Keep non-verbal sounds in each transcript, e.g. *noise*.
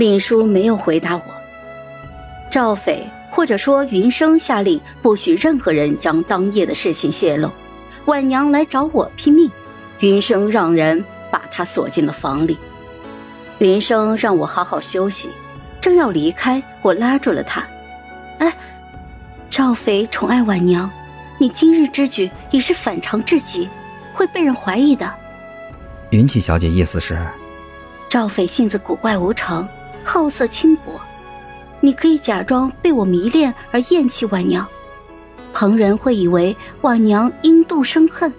命书没有回答我。赵斐或者说云生下令不许任何人将当夜的事情泄露。婉娘来找我拼命，云生让人把她锁进了房里。云生让我好好休息，正要离开，我拉住了他。哎，赵斐宠爱婉娘，你今日之举已是反常至极，会被人怀疑的。云起小姐意思是，赵斐性子古怪无常，好色轻薄，你可以假装被我迷恋而厌弃婉娘。旁人会以为婉娘因妒生恨，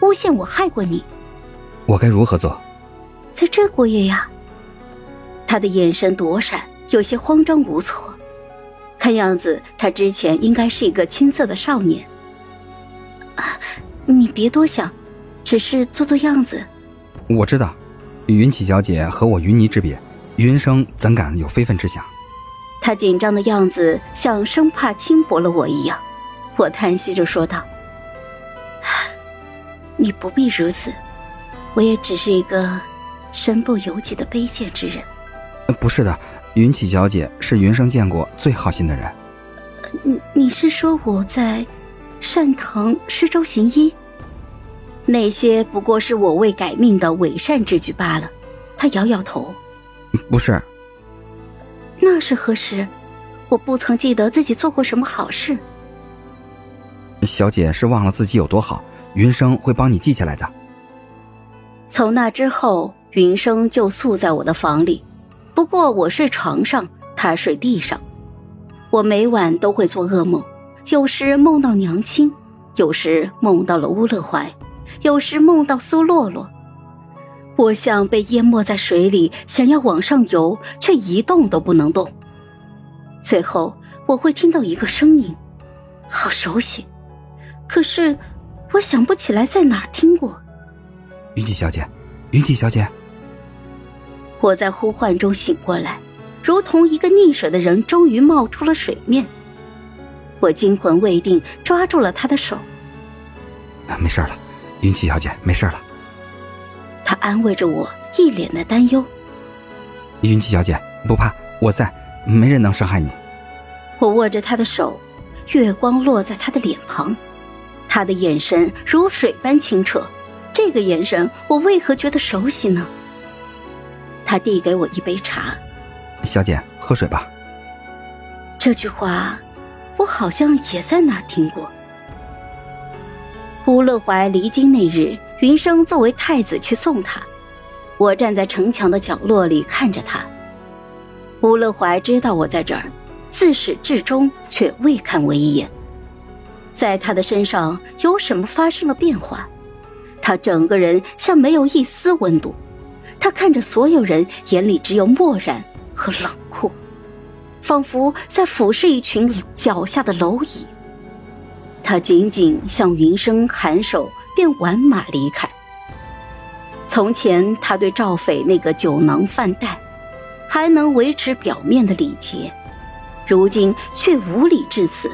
诬陷我害过你。我该如何做？在这过夜呀。他的眼神躲闪，有些慌张无措。看样子，他之前应该是一个青涩的少年。啊，你别多想，只是做做样子。我知道，云起小姐和我云泥之别，云生怎敢有非分之想？他紧张的样子，像生怕轻薄了我一样。我叹息着说道：“你不必如此，我也只是一个身不由己的卑贱之人。”不是的，云起小姐是云生见过最好心的人。你你是说我在善堂施粥行医？那些不过是我为改命的伪善之举罢了。他摇摇头：“ *laughs* 不是。”那是何时？我不曾记得自己做过什么好事。小姐是忘了自己有多好，云生会帮你记下来的。从那之后，云生就宿在我的房里，不过我睡床上，他睡地上。我每晚都会做噩梦，有时梦到娘亲，有时梦到了乌勒怀，有时梦到苏洛洛。我像被淹没在水里，想要往上游，却一动都不能动。最后，我会听到一个声音，好熟悉。可是，我想不起来在哪儿听过。云锦小姐，云锦小姐。我在呼唤中醒过来，如同一个溺水的人终于冒出了水面。我惊魂未定，抓住了他的手。没事了，云锦小姐，没事了。他安慰着我，一脸的担忧。云七小姐，不怕，我在，没人能伤害你。我握着她的手，月光落在她的脸庞。她的眼神如水般清澈，这个眼神我为何觉得熟悉呢？他递给我一杯茶，小姐喝水吧。这句话，我好像也在哪儿听过。乌乐怀离京那日，云生作为太子去送他，我站在城墙的角落里看着他。乌勒怀知道我在这儿，自始至终却未看我一眼。在他的身上有什么发生了变化？他整个人像没有一丝温度，他看着所有人，眼里只有漠然和冷酷，仿佛在俯视一群脚下的蝼蚁。他紧紧向云生颔首，便挽马离开。从前他对赵斐那个酒囊饭袋，还能维持表面的礼节，如今却无礼至此。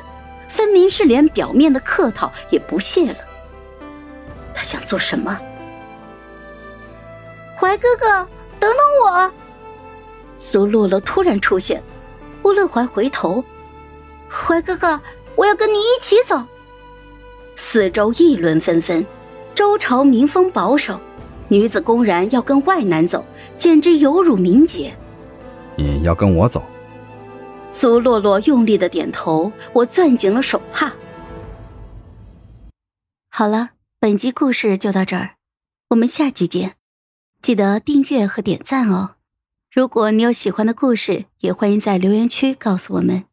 分明是连表面的客套也不屑了。他想做什么？怀哥哥，等等我！苏洛洛突然出现，乌乐怀回头，怀哥哥，我要跟你一起走。四周议论纷纷，周朝民风保守，女子公然要跟外男走，简直有辱名节。你要跟我走？苏洛洛用力的点头，我攥紧了手帕。好了，本集故事就到这儿，我们下集见，记得订阅和点赞哦。如果你有喜欢的故事，也欢迎在留言区告诉我们。